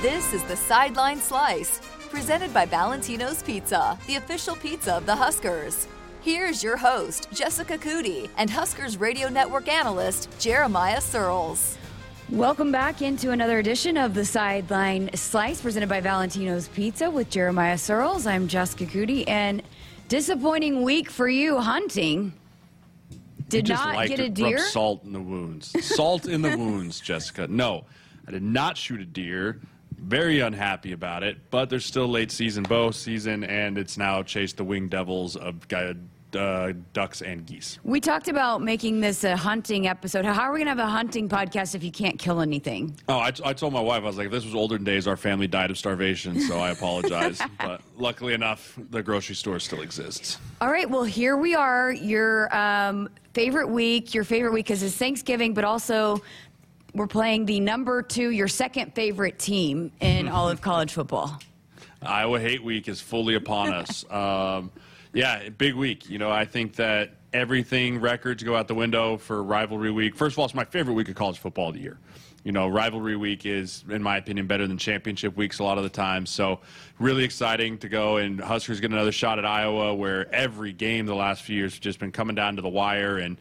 This is the Sideline Slice, presented by Valentino's Pizza, the official pizza of the Huskers. Here's your host, Jessica Coody, and Huskers Radio Network analyst, Jeremiah Sirles. Welcome back into another edition of the Sideline Slice presented by Valentino's Pizza with Jeremiah Sirles. I'm Jessica Coody, and disappointing week for you hunting. Did just not like get to a deer. Rub salt in the wounds. Salt in the wounds, Jessica. No, I did not shoot a deer. Very unhappy about it, but there's still late season bow season, and it's now chased the winged devils of uh, ducks and geese. We talked about making this a hunting episode. How are we going to have a hunting podcast if you can't kill anything? Oh, I, I told my wife, I was like, if this was olden days, our family died of starvation, so I apologize. but luckily enough, the grocery store still exists. All right, well, here we are. Your um, favorite week, your favorite week because it's Thanksgiving, but also we're playing the number two, your second favorite team in all of college football. Iowa Hate Week is fully upon us. Um, yeah, big week. You know, I think that everything records go out the window for rivalry week. First of all, it's my favorite week of college football of the year. You know, rivalry week is, in my opinion, better than championship weeks a lot of the time. So, really exciting to go and Huskers get another shot at Iowa, where every game the last few years has just been coming down to the wire and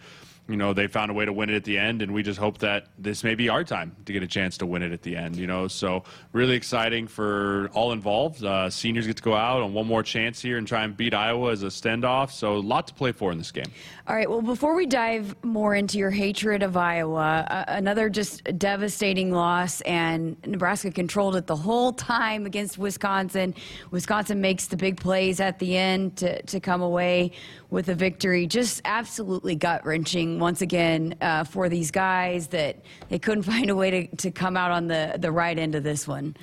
you know they found a way to win it at the end and we just hope that this may be our time to get a chance to win it at the end you know? So really exciting for all involved. Uh, seniors get to go out on one more chance here and try and beat iowa as a standoff. So a lot to play for in this game. All right well before we dive more into your hatred of iowa uh, another just devastating loss and nebraska controlled it the whole time against wisconsin. Wisconsin makes the big plays at the end to, to come away with a victory just absolutely gut wrenching once again uh, for these guys that they couldn't find a way to, to come out on the, the right end of this one.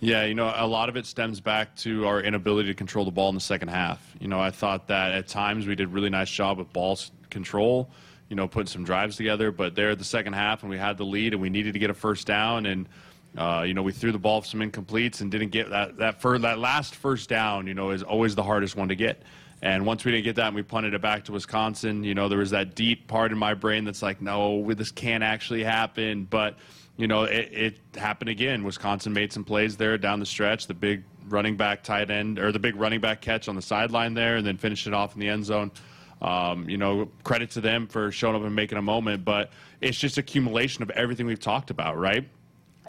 Yeah, you know, a lot of it stems back to our inability to control the ball in the second half. You know, I thought that at times we did a really nice job with ball control, you know, putting some drives together, but there at the second half when we had the lead and we needed to get a first down and uh, you know, we threw the ball some incompletes and didn't get that that for that last first down. You know, is always the hardest one to get. And once we didn't get that and we punted it back to Wisconsin, you know, there was that deep part in my brain that's like, no, this can't actually happen. But, you know, it, it happened again. Wisconsin made some plays there down the stretch, the big running back tight end, or the big running back catch on the sideline there, and then finished it off in the end zone. Um, you know, credit to them for showing up and making a moment, but it's just accumulation of everything we've talked about, right?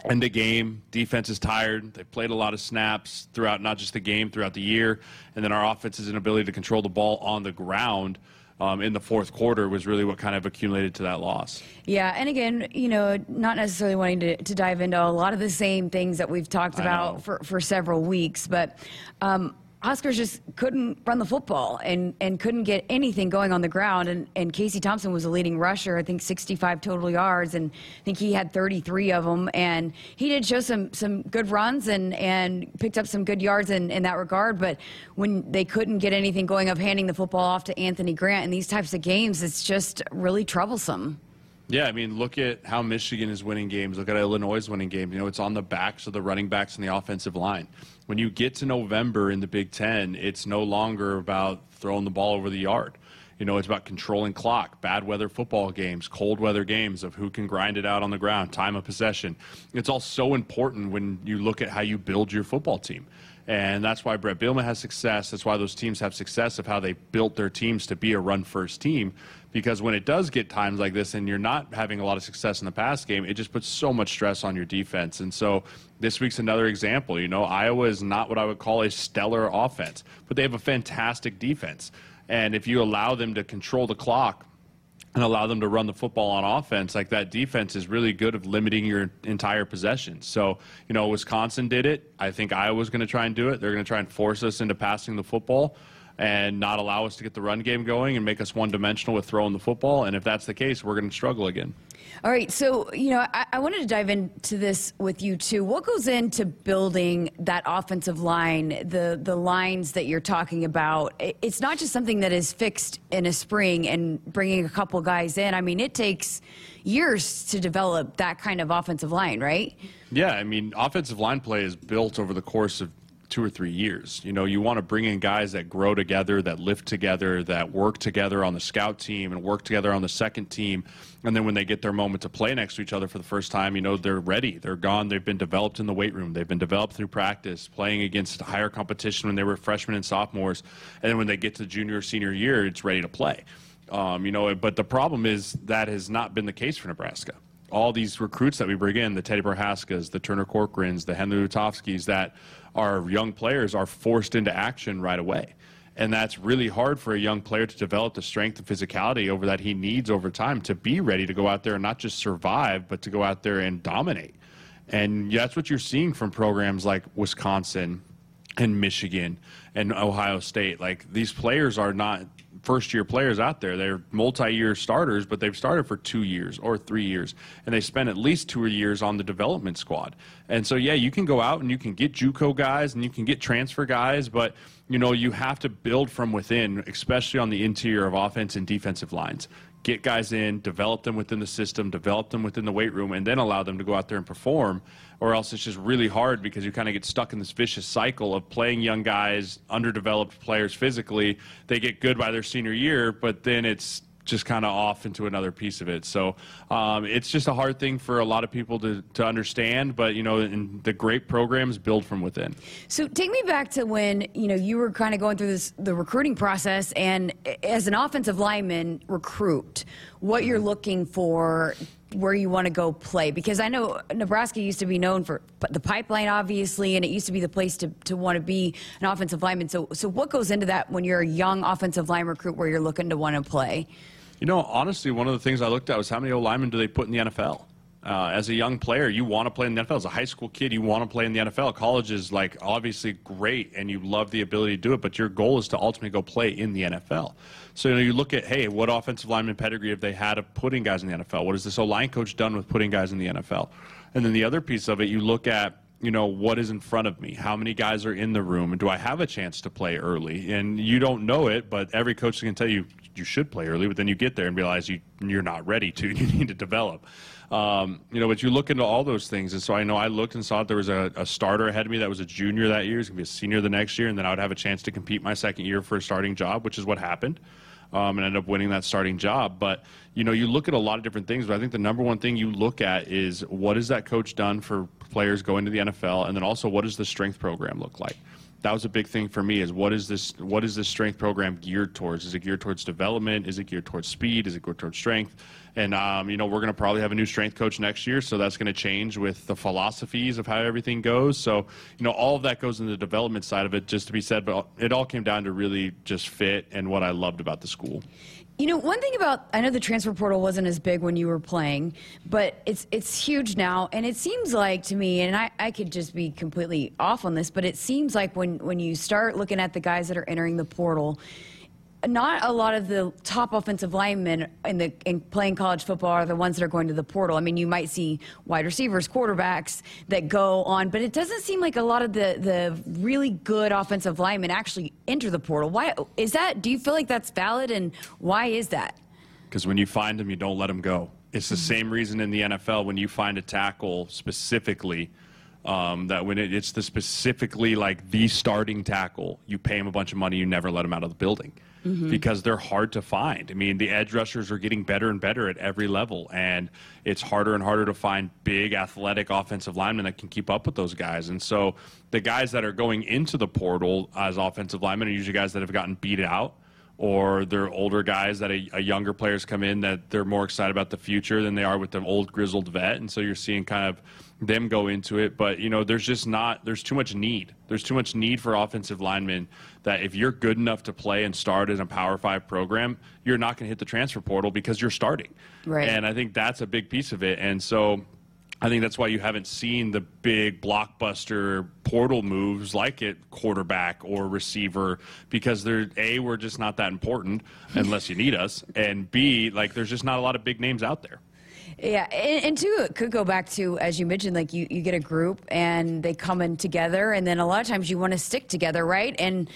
End the game. Defense is tired. They played a lot of snaps throughout not just the game, throughout the year. And then our offense's inability to control the ball on the ground um, in the fourth quarter was really what kind of accumulated to that loss. Yeah, and again, you know, not necessarily wanting to, to dive into a lot of the same things that we've talked about for, for several weeks, but um, Huskers just couldn't run the football and, and couldn't get anything going on the ground. And, and Casey Thompson was a leading rusher, I think 65 total yards, and I think he had 33 of them. And he did show some, some good runs and, and picked up some good yards in, in that regard. But when they couldn't get anything going of handing the football off to Anthony Grant in these types of games, it's just really troublesome. Yeah, I mean, look at how Michigan is winning games. Look at Illinois winning games. You know, it's on the backs of the running backs and the offensive line. When you get to November in the Big Ten, it's no longer about throwing the ball over the yard. You know, it's about controlling clock, bad weather football games, cold weather games of who can grind it out on the ground, time of possession. It's all so important when you look at how you build your football team. And that's why Brett Bielema has success. That's why those teams have success of how they built their teams to be a run first team. Because when it does get times like this and you're not having a lot of success in the pass game, it just puts so much stress on your defense. And so this week's another example. You know, Iowa is not what I would call a stellar offense, but they have a fantastic defense. And if you allow them to control the clock and allow them to run the football on offense, like that defense is really good of limiting your entire possession. So, you know, Wisconsin did it. I think Iowa's going to try and do it. They're going to try and force us into passing the football and not allow us to get the run game going and make us one dimensional with throwing the football. And if that's the case, we're going to struggle again. All right, so you know, I, I, wanted to dive into this with you too. What goes into building that offensive line, the the lines that you're talking about? It's not just something that is fixed in a spring and bringing a couple guys in. I mean, it takes years to develop that kind of offensive line, right? Yeah, I mean, offensive line play is built over the course of two or three years. You know, you want to bring in guys that grow together, that lift together, that work together on the scout team and work together on the second team. And then when they get their moment to play next to each other for the first time, you know, they're ready. They're gone. They've been developed in the weight room. They've been developed through practice, playing against higher competition when they were freshmen and sophomores. And then when they get to junior or senior year, it's ready to play. Um, you know, but the problem is that has not been the case for Nebraska all these recruits that we bring in, the Teddy Prochazkas, the Turner Corcorans, the Henry Lutovskis, that are young players are forced into action right away. And that's really hard for a young player to develop the strength and physicality over that he needs over time to be ready to go out there and not just survive, but to go out there and dominate. And that's what you're seeing from programs like Wisconsin and Michigan and Ohio State. Like these players are not first year players out there. They're multi year starters, but they've started for two years or three years, and they spent at least two years on the development squad. And so, yeah, you can go out and you can get Juco guys and you can get transfer guys, but you know you have to build from within, especially on the interior of offense and defensive lines get guys in, develop them within the system, develop them within the weight room, and then allow them to go out there and perform. Or else it's just really hard because you kind of get stuck in this vicious cycle of playing young guys, underdeveloped players physically. They get good by their senior year, but then it's just kind of off into another piece of it. So um, it's just a hard thing for a lot of people to, to understand. But you know, the great programs build from within. So take me back to when you know you were kind of going through this the recruiting process, and as an offensive lineman recruit, what you're looking for where you want to go play because I know Nebraska used to be known for the pipeline, obviously, and it used to be the place to, to want to be an offensive lineman. So, so what goes into that when you're a young offensive line recruit where you're looking to want to play? You know, honestly, one of the things I looked at was how many O linemen do they put in the NFL? Uh, as a young player, you want to play in the NFL. As a high school kid, you want to play in the NFL. College is like obviously great, and you love the ability to do it. But your goal is to ultimately go play in the NFL. So you, know, you look at hey, what offensive lineman pedigree have they had of putting guys in the NFL? What has this O line coach done with putting guys in the NFL? And then the other piece of it, you look at you know what is in front of me how many guys are in the room and do i have a chance to play early and you don't know it but every coach can tell you you should play early, but then you get there and realize you you're not ready to. You need to develop. Um, you know, but you look into all those things, and so I know I looked and saw that there was a, a starter ahead of me that was a junior that year. He's gonna be a senior the next year, and then I would have a chance to compete my second year for a starting job, which is what happened. Um, and end up winning that starting job. But you know, you look at a lot of different things, but I think the number one thing you look at is what has that coach done for players going to the NFL, and then also what does the strength program look like? That was a big thing for me is what is this what is this strength program geared towards? Is it geared towards development? Is it geared towards speed? Is it geared towards strength and um, you know we're going to probably have a new strength coach next year so that's going to change with the philosophies of how everything goes. So you know all of that goes in the development side of it just to be said but it all came down to really just fit and what i loved about the school. You know, one thing about I know the transfer portal wasn't as big when you were playing, but it's it's huge now, and it seems like to me, and I, I could just be completely off on this, but it seems like when when you start looking at the guys that are entering the portal, not a lot of the top offensive linemen in the in playing college football are the ones that are going to the portal. I mean, you might see wide receivers, quarterbacks that go on, but it doesn't seem like a lot of the the really good offensive linemen actually enter the portal. Why is that? Do you feel like that's valid, and why is that? Because when you find them, you don't let them go. It's the same reason in the NFL when you find a tackle specifically. Um, that when it, it's the specifically like the starting tackle, you pay him a bunch of money, you never let him out of the building mm-hmm. because they're hard to find. I mean, the edge rushers are getting better and better at every level, and it's harder and harder to find big, athletic offensive linemen that can keep up with those guys. And so the guys that are going into the portal as offensive linemen are usually guys that have gotten beat out or they're older guys that a, a, younger players come in that they're more excited about the future than they are with the old grizzled vet and so you're seeing kind of them go into it. But you know, there's just not there's too much need. There's too much need for offensive linemen that if you're good enough to play and start in a Power Five program, you're not going to hit the transfer portal because you're starting. Right. And I think that's a big piece of it. And so. I think that's why you haven't seen the big blockbuster portal moves like it quarterback or receiver because they're a we're just not that important unless you need us and b like there's just not a lot of big names out there. Yeah, and, and two, it could go back to, as you mentioned, like you, you get a group and they come in together, and then a lot of times you want to stick together, right? And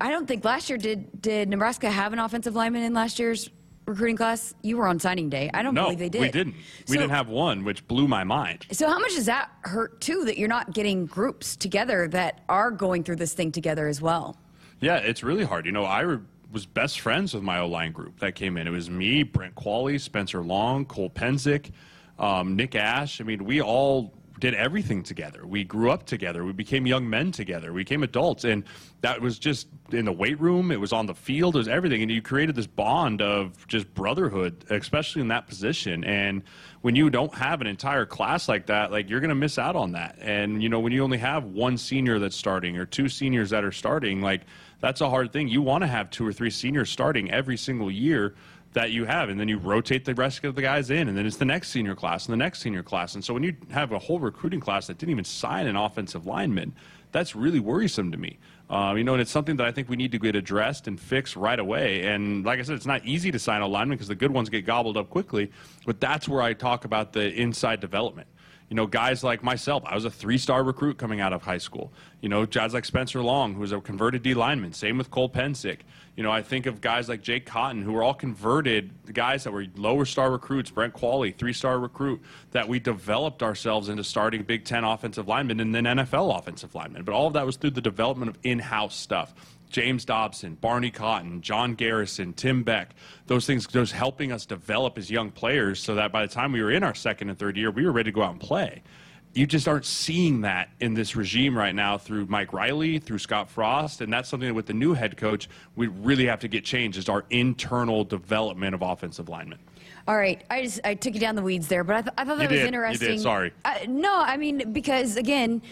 I don't think last year did did Nebraska have an offensive lineman in last year's recruiting class? You were on signing day. I don't no, believe they did. we didn't. We So- didn't have one, which blew my mind. So how much does that hurt too? That you're not getting groups together that are going through this thing together as well. Yeah, it's really hard. You know, I re- was best friends with my O line group that came in. It was me, Brent Qualley, Spencer Long, Cole Pensick, um, Nick Ash. I mean, we all did everything together. We grew up together. We became young men together. We became adults. And that was just in the weight room, it was on the field, it was everything. And you created this bond of just brotherhood, especially in that position. And when you don't have an entire class like that, like you're going to miss out on that. And, you know, when you only have one senior that's starting or two seniors that are starting, like, that's a hard thing. You want to have two or three seniors starting every single year that you have, and then you rotate the rest of the guys in, and then it's the next senior class and the next senior class. And so when you have a whole recruiting class that didn't even sign an offensive lineman, that's really worrisome to me. Um, you know, and it's something that I think we need to get addressed and fixed right away. And like I said, it's not easy to sign a lineman because the good ones get gobbled up quickly. But that's where I talk about the inside development. You know, guys like myself, I was a three star recruit coming out of high school. You know, guys like Spencer Long, who was a converted D lineman. Same with Cole Pensick. You know, I think of guys like Jake Cotton, who were all converted guys that were lower star recruits, Brent Qualley, three star recruit, that we developed ourselves into starting Big Ten offensive linemen and then NFL offensive linemen. But all of that was through the development of in house stuff. James Dobson, Barney Cotton, John Garrison, Tim Beck, those things, those helping us develop as young players so that by the time we were in our second and third year, we were ready to go out and play. You just aren't seeing that in this regime right now through Mike Riley, through Scott Frost, and that's something that with the new head coach, we really have to get changed is our internal development of offensive linemen. All right, I just I took you down the weeds there, but I, th- I thought that You was did, you interesting. did, sorry. Uh, no, I mean because again,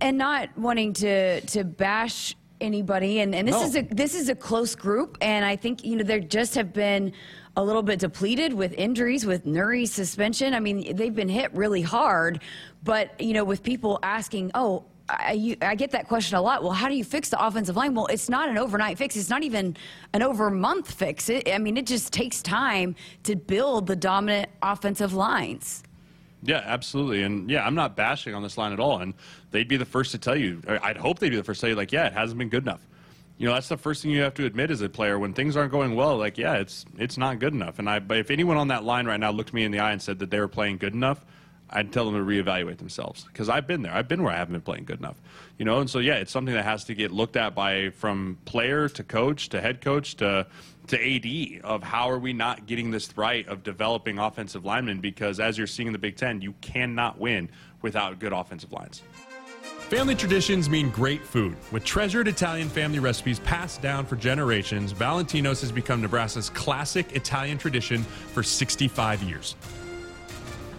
and not wanting to to bash anybody, and, and this No. is a this is a close group, and I think you know there just have been a little bit depleted with injuries, with Nouri's suspension. I mean they've been hit really hard, but you know with people asking, oh. I, you, I get that question a lot. Well, how do you fix the offensive line? Well, it's not an overnight fix. It's not even an over month fix. It, I mean, it just takes time to build the dominant offensive lines. Yeah, absolutely. And yeah, I'm not bashing on this line at all. And they'd be the first to tell you, I'd hope they'd be the first to tell you, like, yeah, it hasn't been good enough. You know, that's the first thing you have to admit as a player when things aren't going well. Like, yeah, it's it's not good enough. And I, but if anyone on that line right now looked me in the eye and said that they were playing good enough, I'd tell them to reevaluate themselves because I've been there. I've been where I haven't been playing good enough. You know, and so yeah, it's something that has to get looked at by from player to coach to head coach to to AD of how are we not getting this right of developing offensive linemen because as you're seeing in the Big Ten, you cannot win without good offensive lines. Family traditions mean great food. With treasured Italian family recipes passed down for generations, Valentino's has become Nebraska's classic Italian tradition for 65 years.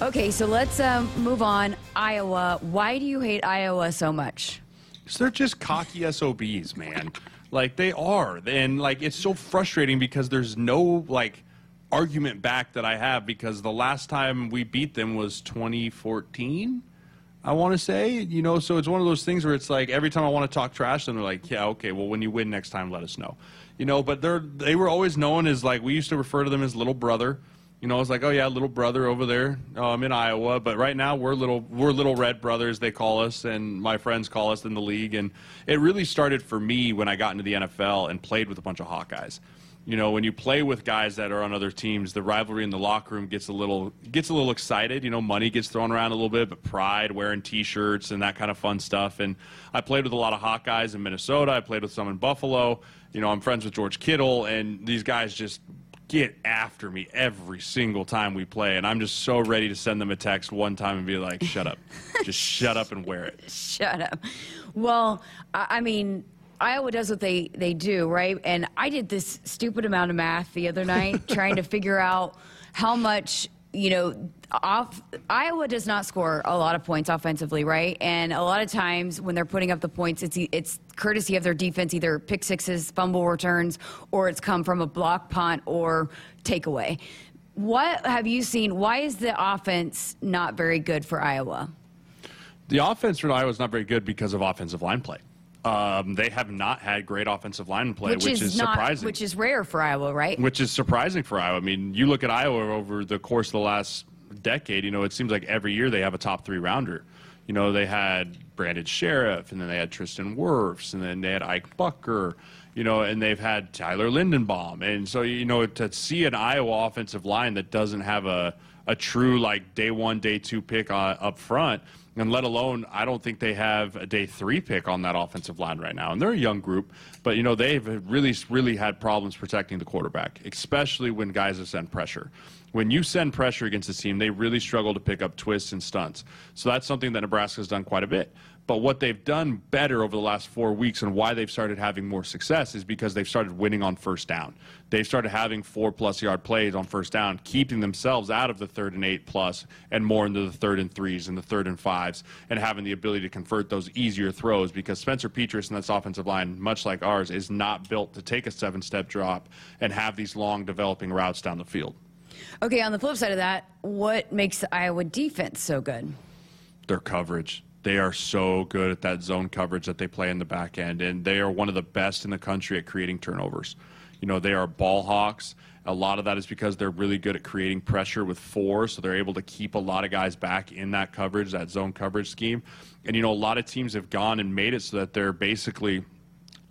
Okay, so let's um, move on. Iowa. Why do you hate Iowa so much? So they're just cocky SOBs, man. Like they are. And like it's so frustrating because there's no like argument back that I have because the last time we beat them was 2014. I want to say, you know, so it's one of those things where it's like every time I want to talk trash, then they're like, yeah, okay, well, when you win next time, let us know, you know. But they're they were always known as like we used to refer to them as little brother, you know. It's like, oh yeah, little brother over there, um, in Iowa. But right now we're little we're little red brothers, they call us, and my friends call us in the league. And it really started for me when I got into the NFL and played with a bunch of Hawkeyes you know, when you play with guys that are on other teams, the rivalry in the locker room gets a little gets a little excited. You know, money gets thrown around a little bit, but pride, wearing T-shirts, and that kind of fun stuff. And I played with a lot of Hawkeyes in Minnesota. I played with some in Buffalo. You know, I'm friends with George Kittle, and these guys just get after me every single time we play. And I'm just so ready to send them a text one time and be like, "Shut up, just shut up and wear it." Shut up. Well, I I mean, Iowa does what they, they do, right? And I did this stupid amount of math the other night trying to figure out how much, you know, off Iowa does not score a lot of points offensively, right? And a lot of times when they're putting up the points, it's it's courtesy of their defense, either pick sixes, fumble returns, or it's come from a block punt or takeaway. What have you seen? Why is the offense not very good for Iowa? The offense for Iowa is not very good because of offensive line play. Um, they have not had great offensive line play, which, is, not, surprising. Which is rare for Iowa, right? which is surprising for Iowa. I mean, you look at Iowa over the course of the last decade, you know, it seems like every year they have a top three rounder. You know, they had Brandon Scherff, and then they had Tristan Wirfs, and then they had Ike Boettger, you know, and they've had Tyler Linderbaum. And so, you know, to see an Iowa offensive line that doesn't have a, a true, like, day one, day two pick uh, up front, and let alone, I don't think they have a day three pick on that offensive line right now. And they're a young group, but, you know, they've really, really had problems protecting the quarterback, especially when guys have sent pressure when you send pressure against a team, they really struggle to pick up twists and stunts. So that's something that Nebraska has done quite a bit. But what they've done better over the last four weeks and why they've started having more success is because they've started winning on first down. They've started having four plus yard plays on first down, keeping themselves out of the third and eight plus and more into the third and threes and the third and fives and having the ability to convert those easier throws because Spencer Petras and this offensive line, much like ours, is not built to take a seven step drop and have these long developing routes down the field. Okay, on the flip side of that, what makes the Iowa defense so good? Their coverage they are so good at that zone coverage that they play in the back end, and they are one of the best in the country at creating turnovers. You know, they are ball hawks. A lot of that is because they're really good at creating pressure with four, so they're able to keep a lot of guys back in that coverage, that zone coverage scheme. And, you know, a lot of teams have gone and made it so that they're basically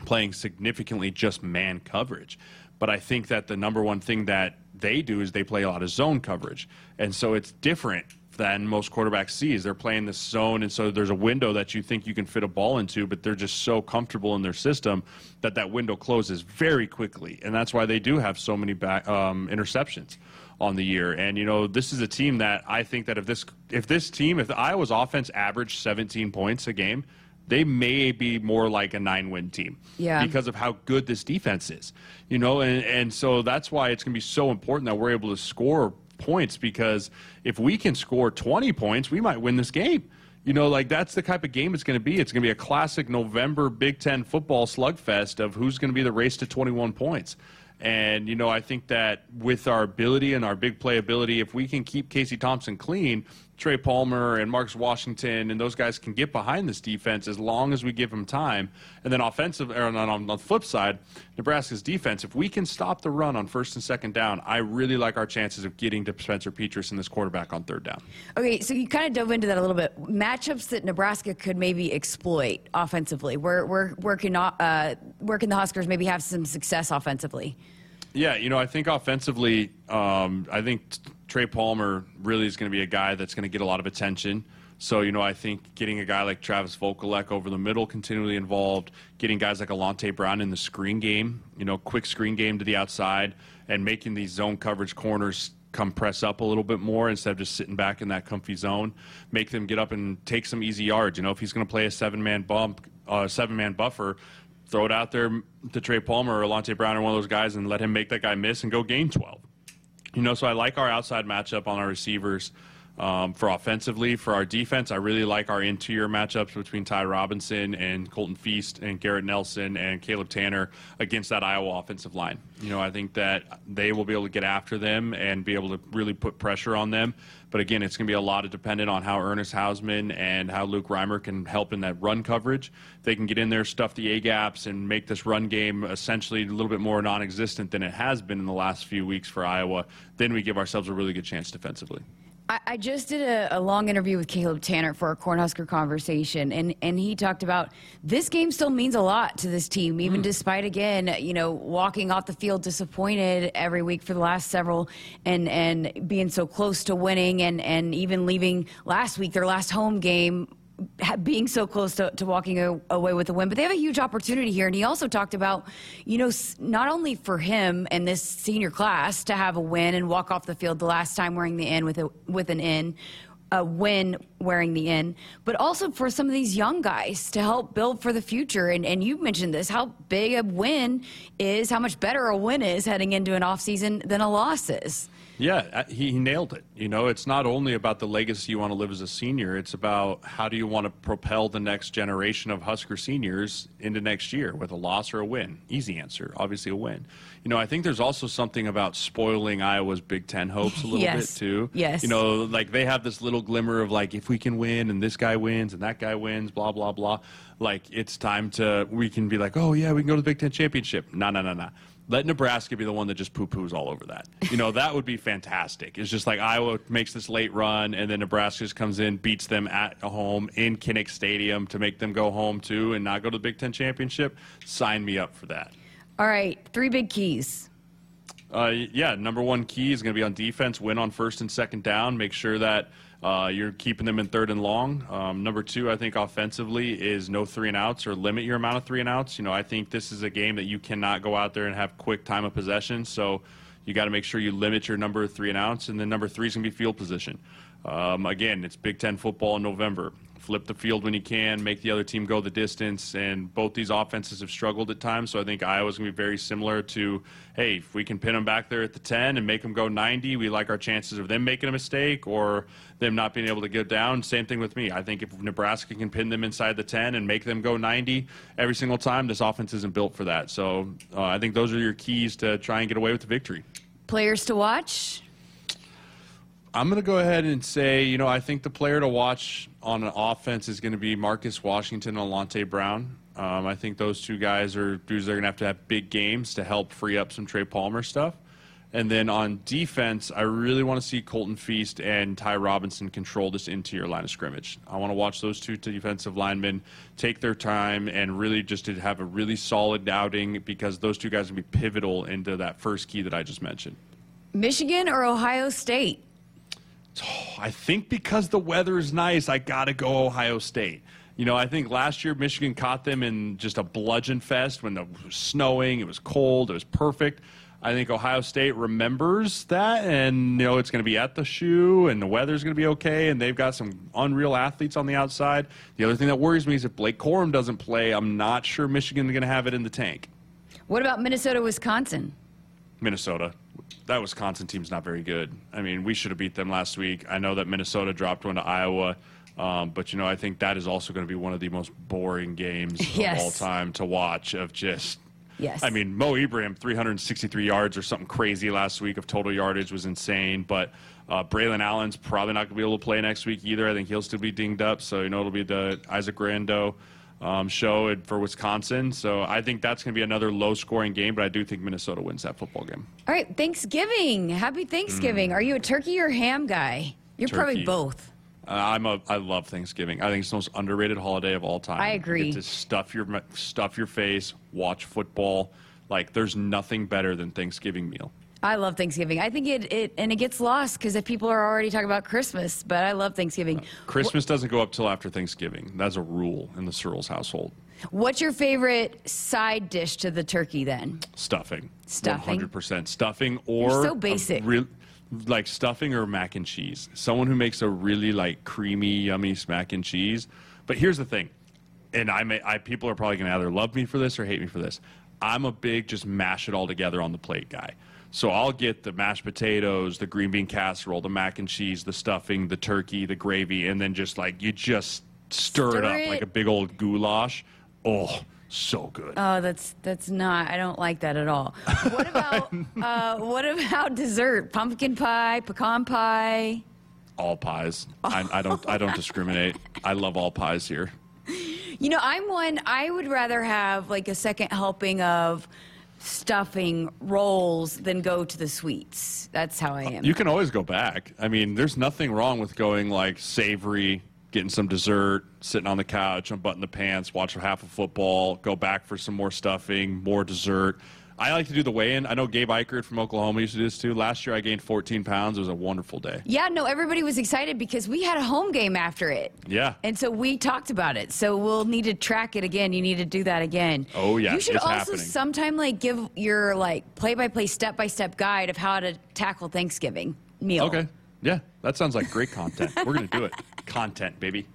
playing significantly just man coverage. But I think that the number one thing that they do is they play a lot of zone coverage. And so it's different than most quarterbacks sees. They're playing this zone, and so there's a window that you think you can fit a ball into, but they're just so comfortable in their system that that window closes very quickly, and that's why they do have so many back, um, interceptions on the year. And you know, this is a team that I think that if this if this team, if Iowa's offense averaged 17 points a game, they may be more like a nine win team. Yeah. Because of how good this defense is. You know, and, and so that's why it's going to be so important that we're able to score points because if we can score 20 points, we might win this game. You know, like that's the type of game it's going to be. It's going to be a classic November Big Ten football slugfest of who's going to be the race to 21 points. And, you know, I think that with our ability and our big play ability, if we can keep Casey Thompson clean, Trey Palmer and Marcus Washington and those guys can get behind this defense as long as we give them time. And then offensive, or on, on the flip side, Nebraska's defense, if we can stop the run on first and second down, I really like our chances of getting to Spencer Petras and this quarterback on third down. Okay, so you kind of dove into that a little bit. Matchups that Nebraska could maybe exploit offensively. Where, where, where, can, uh, where can the Huskers maybe have some success offensively? Yeah, you know, I think offensively, um, I think Trey Palmer really is going to be a guy that's going to get a lot of attention. So, you know, I think getting a guy like Travis Vokolek over the middle, continually involved, getting guys like Alante Brown in the screen game, you know, quick screen game to the outside, and making these zone coverage corners come press up a little bit more instead of just sitting back in that comfy zone. Make them get up and take some easy yards. You know, if he's going to play a seven man bump, uh, seven man buffer, throw it out there to Trey Palmer or Alante Brown or one of those guys and let him make that guy miss and go gain 12. You know, so I like our outside matchup on our receivers. Um, for offensively, for our defense, I really like our interior matchups between Ty Robinson and Colton Feist and Garrett Nelson and Caleb Tanner against that Iowa offensive line. You know, I think that they will be able to get after them and be able to really put pressure on them. But again, it's going to be a lot of dependent on how Ernest Hausmann and how Luke Reimer can help in that run coverage. They can get in there, stuff the A gaps, and make this run game essentially a little bit more non existent than it has been in the last few weeks for Iowa, then we give ourselves a really good chance defensively. I, just did a, a, long interview with Caleb Tanner for a Cornhusker conversation, and, and he talked about this game still means a lot to this team, even mm. despite again, you know, walking off the field disappointed every week for the last several, and and being so close to winning, and and even leaving last week their last home game being so close to, to walking away with a win, but they have a huge opportunity here. And he also talked about, you know, not only for him and this senior class to have a win and walk off the field the last time wearing the in with a with an in, a win wearing the in, but also for some of these young guys to help build for the future. And, and you mentioned this, how big a win is, how much better a win is heading into an off season than a loss is. Yeah, uh, he, he nailed it. You know, it's not only about the legacy you want to live as a senior, it's about how do you want to propel the next generation of Husker seniors into next year with a loss or a win. Easy answer, obviously a win. You know, I think there's also something about spoiling Iowa's Big Ten hopes a little yes. bit too. Yes. You know, like they have this little glimmer of like if we can win and this guy wins and that guy wins, blah blah blah. Like it's time to we can be like, oh yeah, we can go to the Big Ten championship. No, no, no, no let Nebraska be the one that just poo poos all over that. You know, that would be fantastic. It's just like Iowa makes this late run, and then Nebraska just comes in, beats them at home in Kinnick Stadium to make them go home too and not go to the Big Ten championship. Sign me up for that. All right, three big keys. Uh, yeah, number one key is going to be on defense. Win on first and second down. Make sure that uh, you're keeping them in third and long. Um, number two, I think offensively is no three and outs or limit your amount of three and outs. You know, I think this is a game that you cannot go out there and have quick time of possession. So you got to make sure you limit your number of three and outs. And then number three is going to be field position. Um, again, it's Big Ten football in November flip the field when you can, make the other team go the distance. And both these offenses have struggled at times. So I think Iowa's going to be very similar to, hey, if we can pin them back there at the 10 and make them go 90, we like our chances of them making a mistake or them not being able to get down. Same thing with me. I think if Nebraska can pin them inside the 10 and make them go 90 every single time, this offense isn't built for that. So uh, I think those are your keys to try and get away with the victory. Players to watch? I'm going to go ahead and say, you know, I think the player to watch on an offense is going to be Marcus Washington and Alante Brown. Um, I think those two guys are dudes that are going to have to have big games to help free up some Trey Palmer stuff. And then on defense, I really want to see Colton Feist and Ty Robinson control this interior line of scrimmage. I want to watch those two defensive linemen take their time and really just to have a really solid outing because those two guys will be pivotal into that first key that I just mentioned. Michigan or Ohio State? Oh, I think because the weather is nice, I got to go Ohio State. You know, I think last year Michigan caught them in just a bludgeon fest when it was snowing, it was cold, it was perfect. I think Ohio State remembers that, and you know it's going to be at the shoe, and the weather's going to be okay, and they've got some unreal athletes on the outside. The other thing that worries me is if Blake Corum doesn't play, I'm not sure Michigan's going to have it in the tank. What about Minnesota, Wisconsin? Minnesota that Wisconsin team's not very good. I mean, we should have beat them last week. I know that Minnesota dropped one to Iowa, um, but you know, I think that is also going to be one of the most boring games yes. of all time to watch. Of just, yes. I mean, Mo Ibrahim 363 yards or something crazy last week of total yardage was insane, but. Uh, Braylon Allen's probably not going to be able to play next week either. I think he'll still be dinged up. So, you know, it'll be the Isaac Guerendo um, show for Wisconsin. So I think that's going to be another low scoring game, but I do think Minnesota wins that football game. All right, Thanksgiving. Happy Thanksgiving. Mm. Are you a turkey or ham guy? You're turkey. probably both. Uh, I'm a. I love Thanksgiving. I think it's the most underrated holiday of all time. I agree. You get to stuff your stuff your face, watch football. Like there's nothing better than Thanksgiving meal. I love Thanksgiving. I think it, it and it gets lost because if people are already talking about Christmas, but I love Thanksgiving. Uh, Christmas doesn't go up till after Thanksgiving. That's a rule in the Sirles household. What's your favorite side dish to the turkey then? Stuffing. Stuffing. 100% stuffing or You're so basic. Real, like stuffing or mac and cheese. Someone who makes a really like creamy, yummy mac and cheese. But here's the thing, and I may, I people are probably gonna either love me for this or hate me for this. I'm a big just mash it all together on the plate guy. So I'll get the mashed potatoes, the green bean casserole, the mac and cheese, the stuffing, the turkey, the gravy, and then just like you just stir, stir it up it. like a big old goulash. Oh, so good. Oh, that's that's not. I don't like that at all. What about uh, what about dessert? Pumpkin pie, pecan pie. All pies. I, I don't. I don't discriminate. I love all pies here. You know, I'm one. I would rather have like a second helping of stuffing rolls than go to the sweets. That's how I uh, am. You can always go back. I mean, there's nothing wrong with going like savory, getting some dessert, sitting on the couch, unbutton the pants, watch half a football, go back for some more stuffing, more dessert. I like to do the weigh-in. I know Gabe Ikard from Oklahoma used to do this too. Last year I gained 14 pounds. It was a wonderful day. Yeah, no, everybody was excited because we had a home game after it. Yeah. And so we talked about it. So we'll need to track it again. You need to do that again. Oh yeah. You should also happening. sometime like give your like play-by-play, step-by-step guide of how to tackle Thanksgiving meal. Okay. Yeah, that sounds like great content. We're going to do it. Content, baby.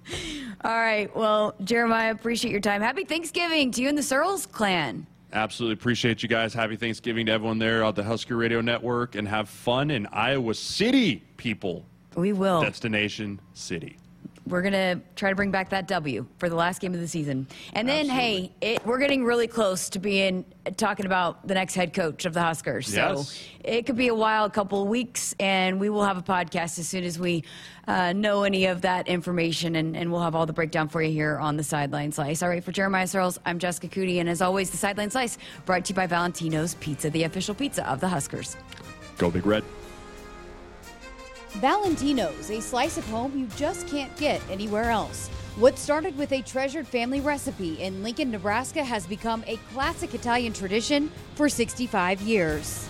All right. Well, Jeremiah, appreciate your time. Happy Thanksgiving to you and the Sirles clan. Absolutely appreciate you guys. Happy Thanksgiving to everyone there at the Husker Radio Network and have fun in Iowa City, people. We will. Destination City. We're gonna try to bring back that W for the last game of the season. And then, Absolutely. hey, it, we're getting really close to being talking about the next head coach of the Huskers. Yes. So it could be a wild couple of weeks, and we will have a podcast as soon as we uh, know any of that information, and, and, we'll have all the breakdown for you here on the Sideline Slice. All right, for Jeremiah Sirles, I'm Jessica Coody, and as always, the Sideline Slice brought to you by Valentino's Pizza, the official pizza of the Huskers. Go Big Red. Valentino's, a slice of home you just can't get anywhere else. What started with a treasured family recipe in Lincoln, Nebraska has become a classic Italian tradition for 65 years.